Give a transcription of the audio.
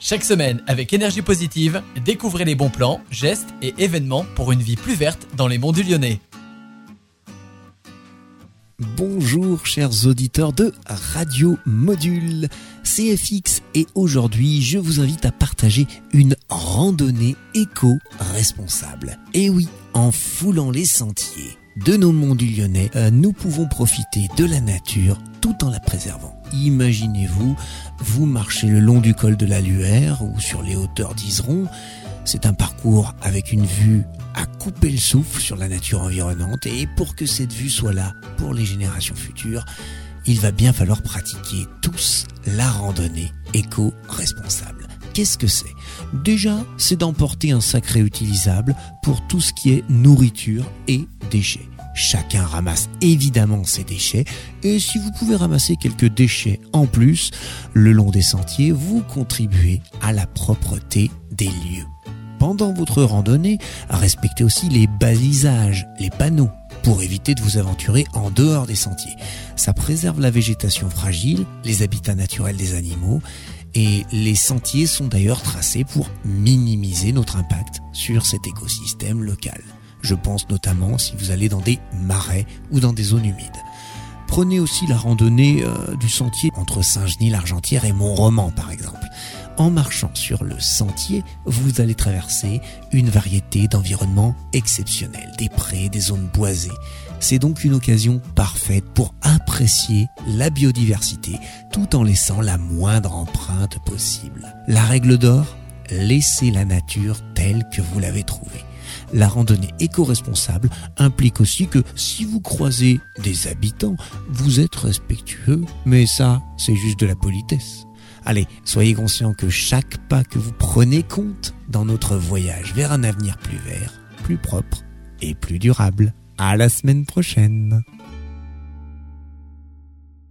Chaque semaine, avec énergie positive, découvrez les bons plans, gestes et événements pour une vie plus verte dans les monts du Lyonnais. Bonjour chers auditeurs de Radio Module, CFX et aujourd'hui je vous invite à partager une randonnée éco-responsable. Et oui, en foulant les sentiers de nos monts du Lyonnais, euh, nous pouvons profiter de la nature en la préservant. Imaginez-vous, vous marchez le long du col de la Luère ou sur les hauteurs d'Iseron. C'est un parcours avec une vue à couper le souffle sur la nature environnante et pour que cette vue soit là pour les générations futures, il va bien falloir pratiquer tous la randonnée éco-responsable. Qu'est-ce que c'est? Déjà, c'est d'emporter un sac réutilisable pour tout ce qui est nourriture et déchets. Chacun ramasse évidemment ses déchets et si vous pouvez ramasser quelques déchets en plus le long des sentiers, vous contribuez à la propreté des lieux. Pendant votre randonnée, respectez aussi les balisages, les panneaux pour éviter de vous aventurer en dehors des sentiers. Ça préserve la végétation fragile, les habitats naturels des animaux et les sentiers sont d'ailleurs tracés pour minimiser notre impact sur cet écosystème local. Je pense notamment si vous allez dans des marais ou dans des zones humides. Prenez aussi la randonnée euh, du sentier entre Saint-Genis, l'Argentière et Mont-Roman par exemple. En marchant sur le sentier, vous allez traverser une variété d'environnements exceptionnels, des prés, des zones boisées. C'est donc une occasion parfaite pour apprécier la biodiversité tout en laissant la moindre empreinte possible. La règle d'or, laissez la nature telle que vous l'avez trouvée la randonnée éco-responsable implique aussi que si vous croisez des habitants, vous êtes respectueux, mais ça, c'est juste de la politesse. Allez, soyez conscients que chaque pas que vous prenez compte dans notre voyage vers un avenir plus vert, plus propre et plus durable. À la semaine prochaine.